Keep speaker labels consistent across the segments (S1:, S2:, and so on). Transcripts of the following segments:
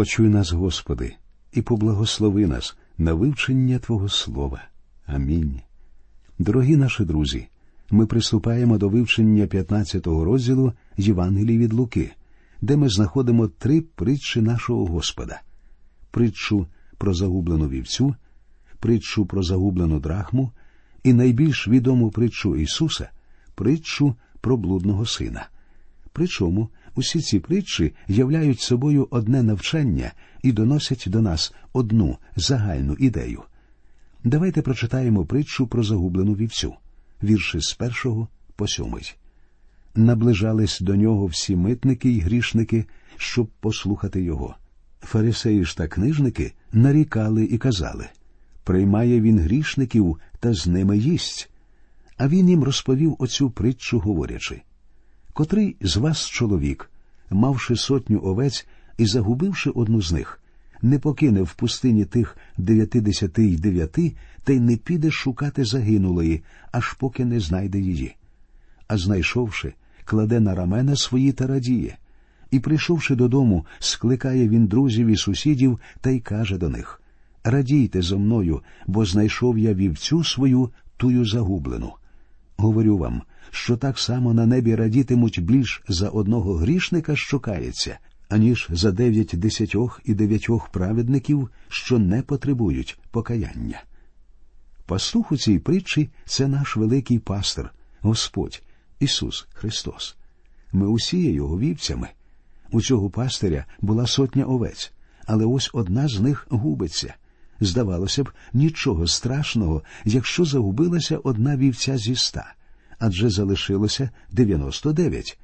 S1: Почуй нас, Господи, і поблагослови нас на вивчення Твого Слова. Амінь. Дорогі наші друзі, ми приступаємо до вивчення 15-го розділу Євангелії від Луки, де ми знаходимо три притчі нашого Господа: притчу про загублену вівцю, притчу про загублену драхму і найбільш відому притчу Ісуса притчу про блудного сина. Причому усі ці притчі являють собою одне навчання і доносять до нас одну загальну ідею. Давайте прочитаємо притчу про загублену вівцю, вірші з першого по сьомий. Наближались до нього всі митники й грішники, щоб послухати його. Фарисеї ж та книжники нарікали і казали Приймає він грішників та з ними їсть. А він їм розповів оцю притчу, говорячи котрий з вас чоловік, мавши сотню овець і загубивши одну з них, не покине в пустині тих дев'ятидесяти й дев'яти, та й не піде шукати загинулої, аж поки не знайде її. А знайшовши, кладе на рамена свої та радіє. І, прийшовши додому, скликає він друзів і сусідів та й каже до них Радійте зо мною, бо знайшов я вівцю свою тую загублену. Говорю вам, що так само на небі радітимуть більш за одного грішника, що кається, аніж за дев'ять десятьох і дев'ятьох праведників, що не потребують покаяння. Пастух у цій притчі це наш великий пастир, Господь, Ісус Христос. Ми усі є його вівцями. У цього пастиря була сотня овець, але ось одна з них губиться. Здавалося б, нічого страшного, якщо загубилася одна вівця зі ста, адже залишилося 99.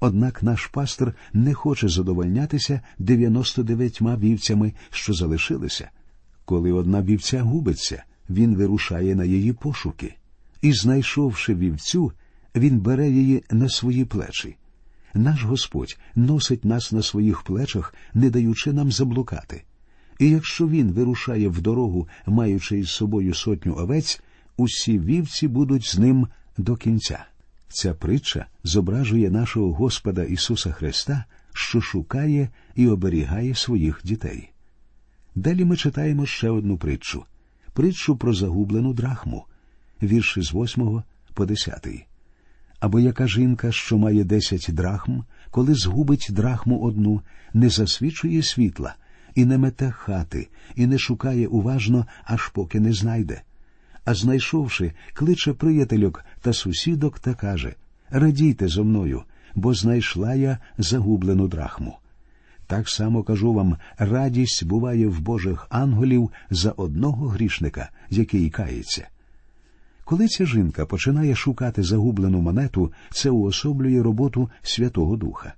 S1: Однак наш пастор не хоче задовольнятися 99 вівцями, що залишилися. Коли одна вівця губиться, він вирушає на її пошуки, і, знайшовши вівцю, він бере її на свої плечі. Наш Господь носить нас на своїх плечах, не даючи нам заблукати. І якщо він вирушає в дорогу, маючи із собою сотню овець, усі вівці будуть з ним до кінця. Ця притча зображує нашого Господа Ісуса Христа, що шукає і оберігає своїх дітей. Далі ми читаємо ще одну притчу притчу про загублену драхму, вірші з 8 по 10. Або яка жінка, що має десять драхм, коли згубить драхму одну, не засвічує світла, і не мете хати, і не шукає уважно, аж поки не знайде а знайшовши, кличе приятельок та сусідок та каже Радійте зо мною, бо знайшла я загублену драхму. Так само кажу вам, радість буває в Божих ангелів за одного грішника, який кається. Коли ця жінка починає шукати загублену монету, це уособлює роботу Святого Духа.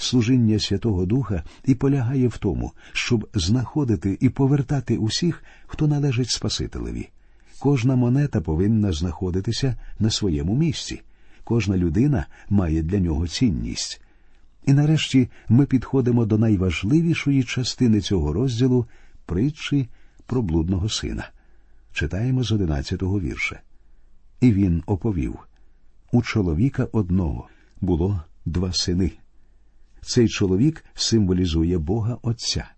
S1: Служіння Святого Духа і полягає в тому, щоб знаходити і повертати усіх, хто належить Спасителеві. Кожна монета повинна знаходитися на своєму місці, кожна людина має для нього цінність. І нарешті ми підходимо до найважливішої частини цього розділу притчі про блудного сина. Читаємо з одинадцятого вірша. І він оповів у чоловіка одного було два сини. Цей чоловік символізує Бога Отця.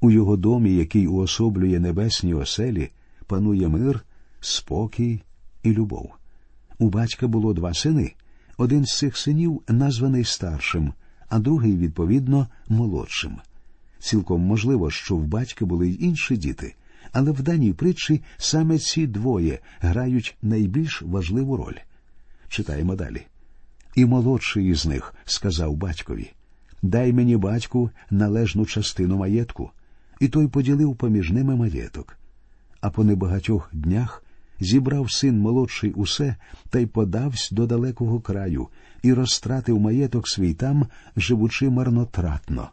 S1: У його домі, який уособлює небесні оселі, панує мир спокій і любов. У батька було два сини. Один з цих синів названий старшим, а другий, відповідно, молодшим. Цілком можливо, що в батька були й інші діти, але в даній притчі саме ці двоє грають найбільш важливу роль. Читаємо далі. І молодший із них сказав батькові Дай мені, батьку, належну частину маєтку. І той поділив поміж ними маєток. А по небагатьох днях зібрав син молодший усе та й подавсь до далекого краю і розтратив маєток свій там, живучи марнотратно.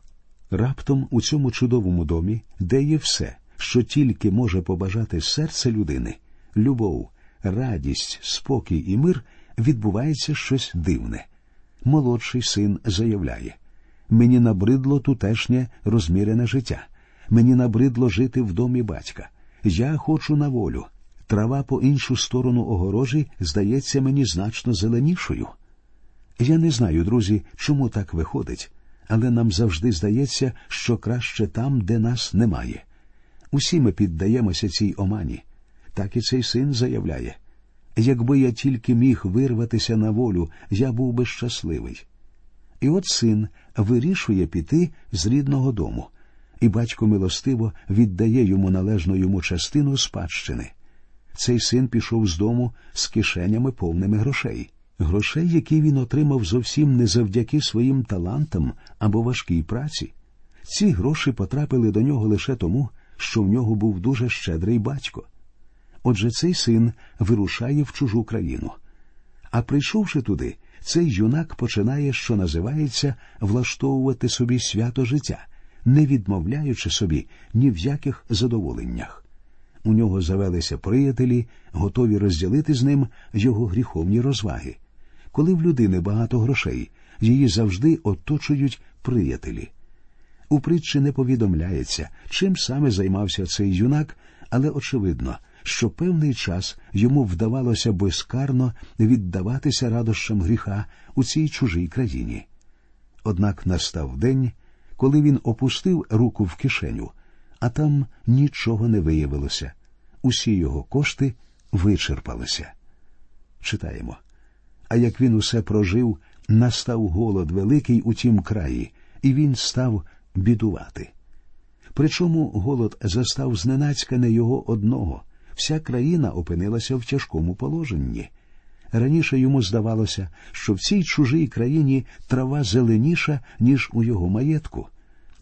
S1: Раптом у цьому чудовому домі, де є все, що тільки може побажати серце людини, любов, радість, спокій і мир, відбувається щось дивне. Молодший син заявляє мені набридло тутешнє розмірене життя, мені набридло жити в домі батька. Я хочу на волю. Трава по іншу сторону огорожі здається мені значно зеленішою. Я не знаю, друзі, чому так виходить, але нам завжди здається, що краще там, де нас немає. Усі ми піддаємося цій омані. Так і цей син заявляє якби я тільки міг вирватися на волю, я був би щасливий. І от син вирішує піти з рідного дому, і батько милостиво віддає йому належну йому частину спадщини. Цей син пішов з дому з кишенями повними грошей, грошей, які він отримав зовсім не завдяки своїм талантам або важкій праці. Ці гроші потрапили до нього лише тому, що в нього був дуже щедрий батько. Отже, цей син вирушає в чужу країну. А прийшовши туди, цей юнак починає, що називається, влаштовувати собі свято життя, не відмовляючи собі ні в яких задоволеннях. У нього завелися приятелі, готові розділити з ним його гріховні розваги. Коли в людини багато грошей, її завжди оточують приятелі. У притчі не повідомляється, чим саме займався цей юнак, але очевидно, що певний час йому вдавалося безкарно віддаватися радощам гріха у цій чужій країні. Однак настав день, коли він опустив руку в кишеню, а там нічого не виявилося. Усі його кошти вичерпалися. Читаємо. А як він усе прожив, настав голод великий у тім краї, і він став бідувати. Причому голод застав зненацька не його одного, вся країна опинилася в тяжкому положенні. Раніше йому здавалося, що в цій чужій країні трава зеленіша, ніж у його маєтку.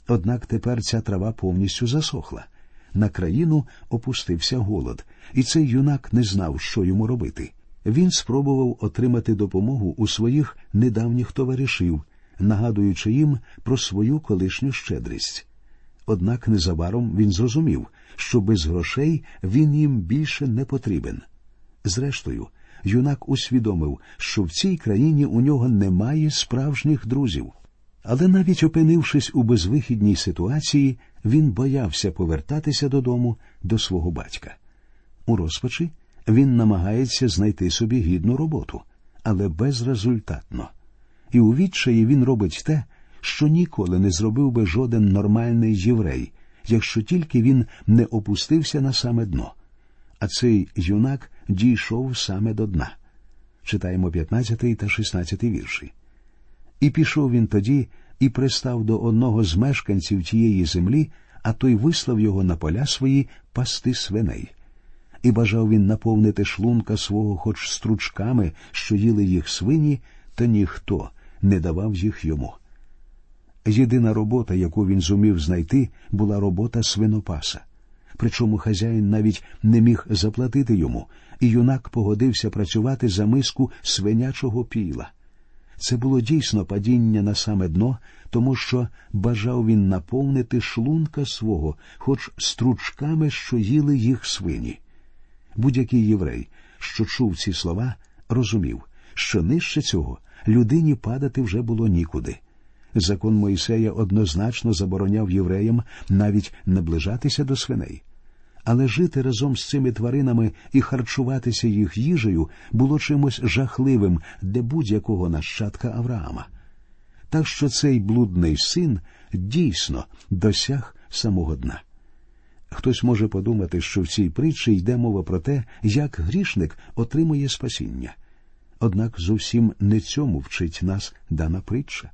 S1: Однак тепер ця трава повністю засохла. На країну опустився голод, і цей юнак не знав, що йому робити. Він спробував отримати допомогу у своїх недавніх товаришів, нагадуючи їм про свою колишню щедрість. Однак незабаром він зрозумів, що без грошей він їм більше не потрібен. Зрештою, юнак усвідомив, що в цій країні у нього немає справжніх друзів. Але навіть опинившись у безвихідній ситуації, він боявся повертатися додому до свого батька. У розпачі він намагається знайти собі гідну роботу, але безрезультатно. І у відчаї він робить те, що ніколи не зробив би жоден нормальний єврей, якщо тільки він не опустився на саме дно. А цей юнак дійшов саме до дна. Читаємо 15 та 16 вірші. І пішов він тоді і пристав до одного з мешканців тієї землі, а той вислав його на поля свої пасти свиней. І бажав він наповнити шлунка свого хоч стручками, що їли їх свині, та ніхто не давав їх йому. Єдина робота, яку він зумів знайти, була робота свинопаса. Причому хазяїн навіть не міг заплатити йому, і юнак погодився працювати за миску свинячого піла. Це було дійсно падіння на саме дно, тому що бажав він наповнити шлунка свого, хоч стручками, що їли їх свині. Будь-який єврей, що чув ці слова, розумів, що нижче цього людині падати вже було нікуди. Закон Моїсея однозначно забороняв євреям навіть наближатися до свиней. Але жити разом з цими тваринами і харчуватися їх їжею було чимось жахливим для будь-якого нащадка Авраама. Так що цей блудний син дійсно досяг самого дна. Хтось може подумати, що в цій притчі йде мова про те, як грішник отримує спасіння. Однак зовсім не цьому вчить нас дана притча.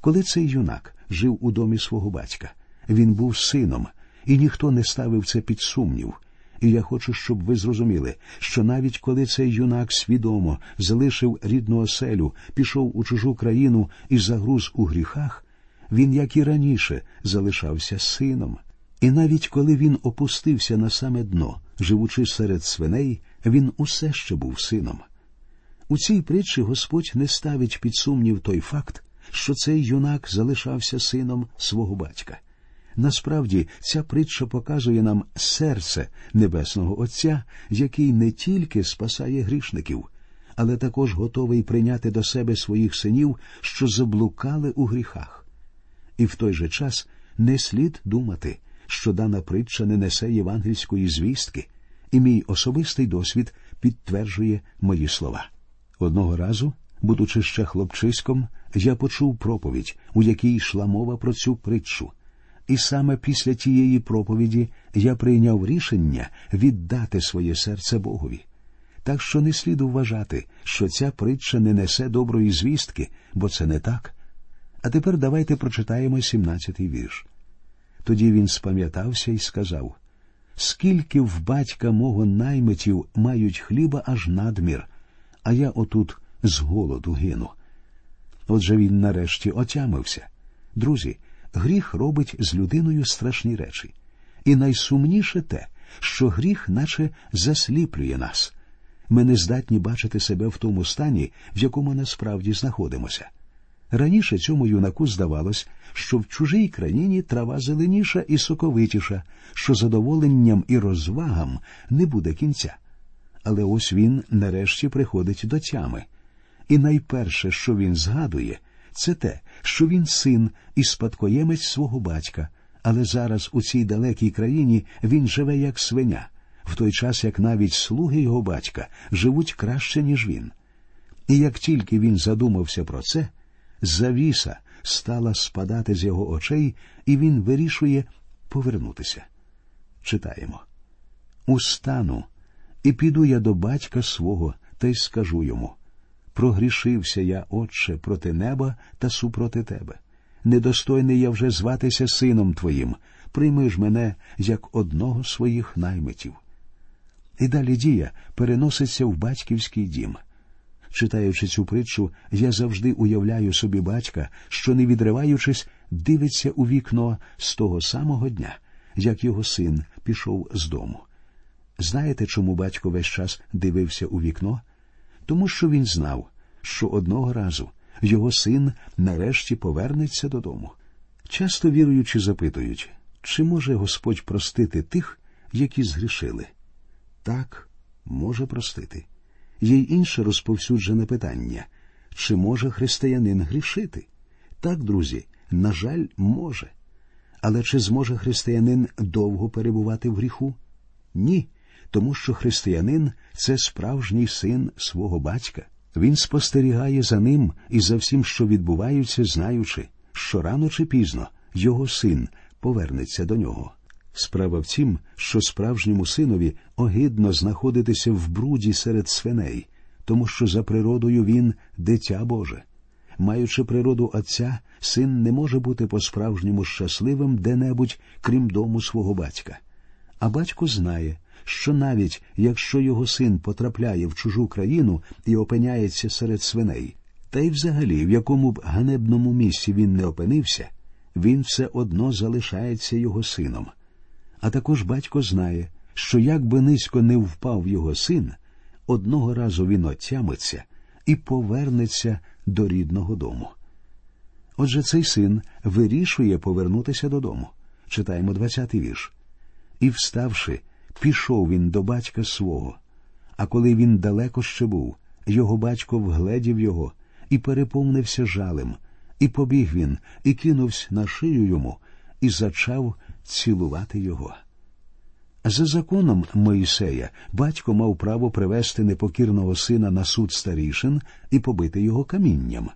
S1: Коли цей юнак жив у домі свого батька, він був сином, і ніхто не ставив це під сумнів. І я хочу, щоб ви зрозуміли, що навіть коли цей юнак свідомо залишив рідну оселю, пішов у чужу країну і загруз у гріхах, він, як і раніше, залишався сином. І навіть коли він опустився на саме дно, живучи серед свиней, він усе ще був сином. У цій притчі Господь не ставить під сумнів той факт, що цей юнак залишався сином свого батька. Насправді, ця притча показує нам серце Небесного Отця, який не тільки спасає грішників, але також готовий прийняти до себе своїх синів, що заблукали у гріхах. І в той же час не слід думати, що дана притча не несе євангельської звістки, і мій особистий досвід підтверджує мої слова. Одного разу Будучи ще хлопчиськом, я почув проповідь, у якій йшла мова про цю притчу. І саме після тієї проповіді я прийняв рішення віддати своє серце Богові. Так що не слід вважати, що ця притча не несе доброї звістки, бо це не так. А тепер давайте прочитаємо 17-й вірш. Тоді він спам'ятався і сказав Скільки в батька мого наймитів мають хліба аж надмір, а я отут з голоду гину. Отже він нарешті отямився. Друзі, гріх робить з людиною страшні речі. І найсумніше те, що гріх наче засліплює нас. Ми не здатні бачити себе в тому стані, в якому насправді знаходимося. Раніше цьому юнаку здавалось, що в чужій країні трава зеленіша і соковитіша, що задоволенням і розвагам не буде кінця. Але ось він нарешті приходить до тями. І найперше, що він згадує, це те, що він син і спадкоємець свого батька, але зараз у цій далекій країні він живе як свиня, в той час як навіть слуги його батька живуть краще, ніж він. І як тільки він задумався про це, завіса стала спадати з його очей, і він вирішує повернутися. Читаємо Устану, і піду я до батька свого та й скажу йому Прогрішився я, Отче, проти неба та супроти тебе. Недостойний я вже зватися сином твоїм, прийми ж мене як одного своїх наймитів. І далі дія переноситься в батьківський дім. Читаючи цю притчу, я завжди уявляю собі батька, що, не відриваючись, дивиться у вікно з того самого дня, як його син пішов з дому. Знаєте, чому батько весь час дивився у вікно? Тому що він знав, що одного разу його син нарешті повернеться додому. Часто віруючи, запитують, чи може Господь простити тих, які згрішили? Так, може простити. Є й інше розповсюджене питання чи може християнин грішити? Так, друзі, на жаль, може. Але чи зможе християнин довго перебувати в гріху? Ні, тому що християнин це справжній син свого батька. Він спостерігає за ним і за всім, що відбувається, знаючи, що рано чи пізно його син повернеться до нього. Справа в тім, що справжньому синові огидно знаходитися в бруді серед свиней, тому що за природою він дитя Боже. Маючи природу Отця, син не може бути по-справжньому щасливим де-небудь, крім дому свого батька. А батько знає, що навіть якщо його син потрапляє в чужу країну і опиняється серед свиней, та й взагалі в якому б ганебному місці він не опинився, він все одно залишається його сином. А також батько знає, що як би низько не впав його син, одного разу він отямиться і повернеться до рідного дому. Отже, цей син вирішує повернутися додому. Читаємо 20-й вірш. І, вставши, пішов він до батька свого. А коли він далеко ще був, його батько вгледів його і переповнився жалем, і побіг він, і кинувся на шию йому, і зачав цілувати його. За законом Моїсея батько мав право привести непокірного сина на суд старішин і побити його камінням.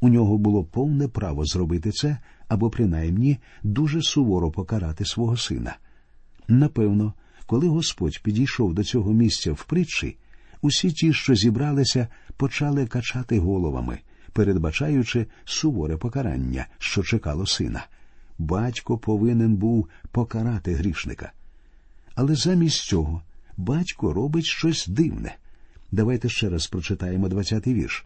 S1: У нього було повне право зробити це або принаймні дуже суворо покарати свого сина. Напевно, коли Господь підійшов до цього місця в притчі, усі ті, що зібралися, почали качати головами, передбачаючи суворе покарання, що чекало сина. Батько повинен був покарати грішника. Але замість цього батько робить щось дивне. Давайте ще раз прочитаємо двадцятий вірш.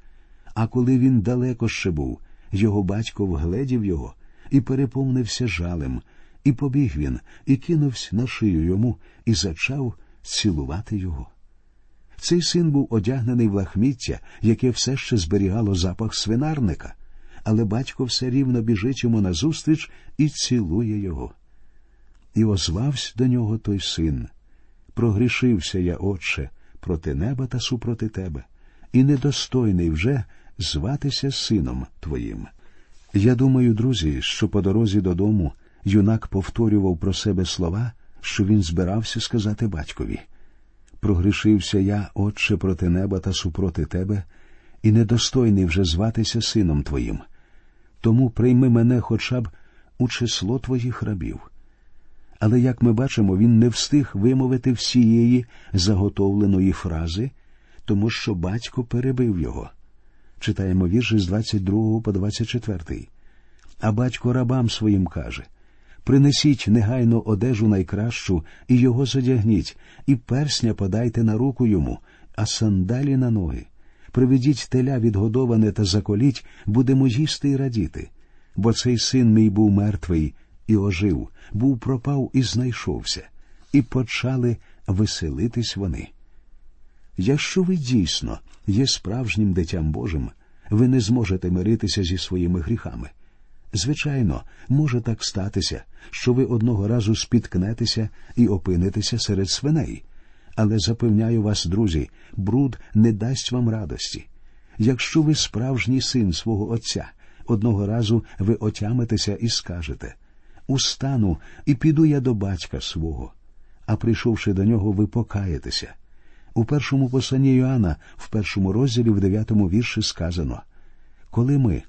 S1: А коли він далеко ще був, його батько вгледів його і переповнився жалем, і побіг він, і кинувся на шию йому, і зачав цілувати його. Цей син був одягнений в лахміття, яке все ще зберігало запах свинарника, але батько все рівно біжить йому назустріч і цілує його. І озвався до нього той син. Прогрішився я, Отче, проти неба та супроти тебе, і недостойний вже зватися сином твоїм. Я думаю, друзі, що по дорозі додому юнак повторював про себе слова, що він збирався сказати батькові. Прогрішився я, Отче, проти неба та супроти тебе, і недостойний вже зватися сином твоїм. Тому прийми мене хоча б у число твоїх рабів. Але, як ми бачимо, він не встиг вимовити всієї заготовленої фрази, тому що батько перебив його. Читаємо вірші з 22 по 24. А батько рабам своїм каже Принесіть негайно одежу найкращу і його задягніть, і персня подайте на руку йому, а сандалі на ноги. Приведіть теля відгодоване та заколіть, будемо їсти й радіти. Бо цей син мій був мертвий і ожив, був пропав і знайшовся, і почали веселитись вони. Якщо ви дійсно є справжнім дитям Божим, ви не зможете миритися зі своїми гріхами. Звичайно, може так статися, що ви одного разу спіткнетеся і опинитеся серед свиней. Але запевняю вас, друзі, бруд не дасть вам радості. Якщо ви справжній син свого Отця, одного разу ви отямитеся і скажете Устану і піду я до батька свого. А прийшовши до нього, ви покаєтеся. У першому посланні Йоанна, в першому розділі, в дев'ятому вірші сказано Коли ми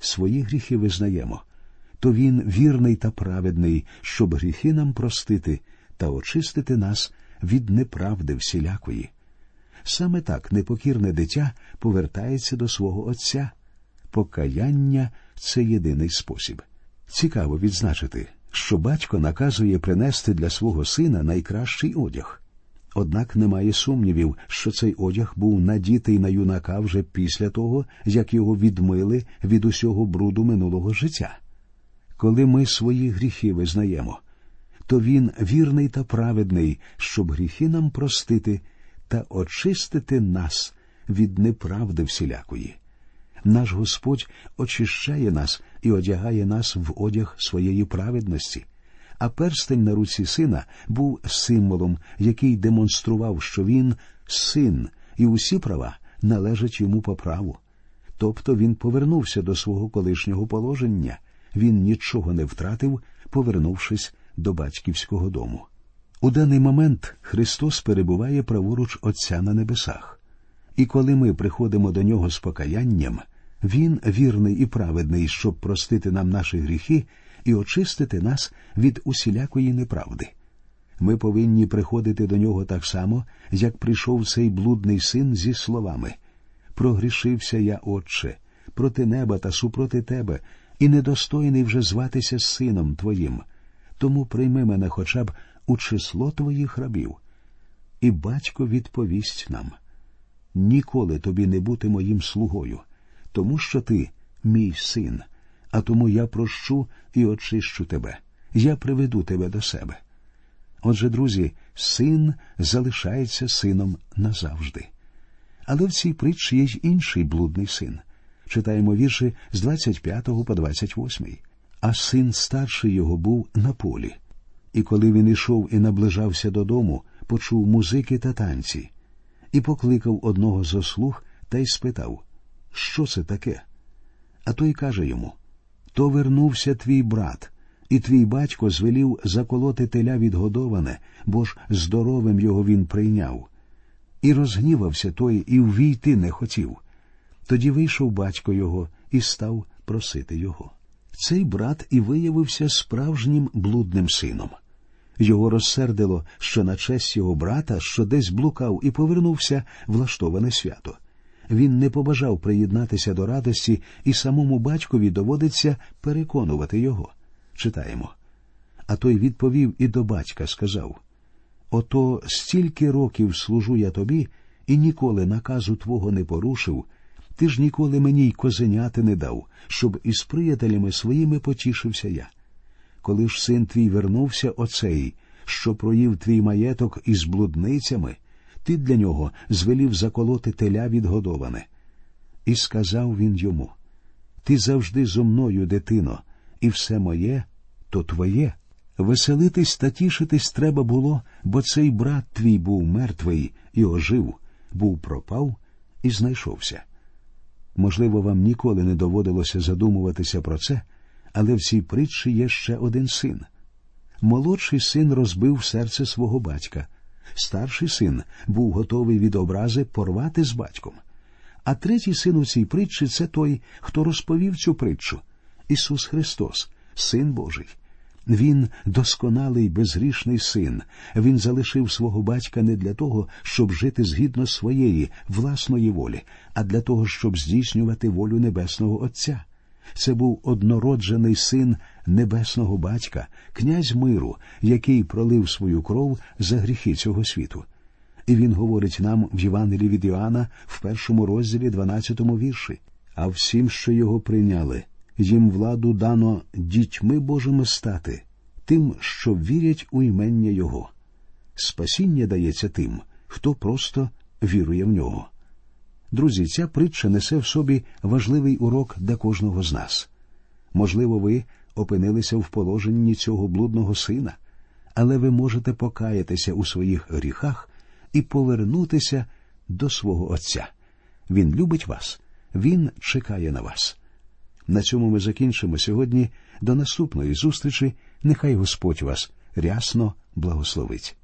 S1: свої гріхи визнаємо, то Він вірний та праведний, щоб гріхи нам простити та очистити нас від неправди всілякої. Саме так непокірне дитя повертається до свого Отця. Покаяння це єдиний спосіб. Цікаво відзначити, що батько наказує принести для свого сина найкращий одяг. Однак немає сумнівів, що цей одяг був надітий на юнака вже після того, як його відмили від усього бруду минулого життя. Коли ми свої гріхи визнаємо, то він вірний та праведний, щоб гріхи нам простити та очистити нас від неправди всілякої. Наш Господь очищає нас і одягає нас в одяг своєї праведності а перстень на руці сина був символом, який демонстрував, що він син, і усі права належать йому по праву. Тобто він повернувся до свого колишнього положення, він нічого не втратив, повернувшись до батьківського дому. У даний момент Христос перебуває праворуч Отця на небесах, і коли ми приходимо до нього з покаянням, Він вірний і праведний, щоб простити нам наші гріхи і очистити нас від усілякої неправди. Ми повинні приходити до нього так само, як прийшов цей блудний син зі словами Прогрішився я, Отче, проти неба та супроти тебе, і недостойний вже зватися сином Твоїм. Тому прийми мене хоча б у число твоїх рабів. І батько відповість нам ніколи тобі не бути моїм слугою, тому що ти мій син а тому я прощу і очищу тебе, я приведу тебе до себе. Отже, друзі, син залишається сином назавжди. Але в цій притчі є й інший блудний син. Читаємо вірші з 25 по 28. А син старший його був на полі. І коли він ішов і наближався додому, почув музики та танці, і покликав одного з ослуг та й спитав, що це таке? А той каже йому то вернувся твій брат, і твій батько звелів заколоти теля відгодоване, бо ж здоровим його він прийняв. І розгнівався той, і ввійти не хотів. Тоді вийшов батько його і став просити його. Цей брат і виявився справжнім блудним сином. Його розсердило, що на честь його брата, що десь блукав і повернувся влаштоване свято він не побажав приєднатися до радості, і самому батькові доводиться переконувати його. Читаємо. А той відповів і до батька сказав Ото стільки років служу я тобі і ніколи наказу твого не порушив, ти ж ніколи мені й козеняти не дав, щоб із приятелями своїми потішився я. Коли ж син твій вернувся оцей, що проїв твій маєток із блудницями, ти для нього звелів заколоти теля відгодоване. І сказав він йому Ти завжди зо мною, дитино, і все моє то твоє. Веселитись та тішитись треба було, бо цей брат твій був мертвий і ожив, був пропав і знайшовся. Можливо, вам ніколи не доводилося задумуватися про це, але в цій притчі є ще один син. Молодший син розбив серце свого батька, Старший син був готовий від образи порвати з батьком. А третій син у цій притчі це той, хто розповів цю притчу Ісус Христос, Син Божий. Він досконалий безгрішний син. Він залишив свого батька не для того, щоб жити згідно своєї власної волі, а для того, щоб здійснювати волю небесного Отця. Це був однороджений син небесного батька, князь миру, який пролив свою кров за гріхи цього світу. І він говорить нам в Євангелії від Іоанна в першому розділі 12 вірші. А всім, що його прийняли, їм владу дано дітьми Божими стати, тим, що вірять у імення Його. Спасіння дається тим, хто просто вірує в нього. Друзі, ця притча несе в собі важливий урок для кожного з нас. Можливо, ви опинилися в положенні цього блудного сина, але ви можете покаятися у своїх гріхах і повернутися до свого Отця. Він любить вас, Він чекає на вас. На цьому ми закінчимо сьогодні. До наступної зустрічі. Нехай Господь вас рясно благословить.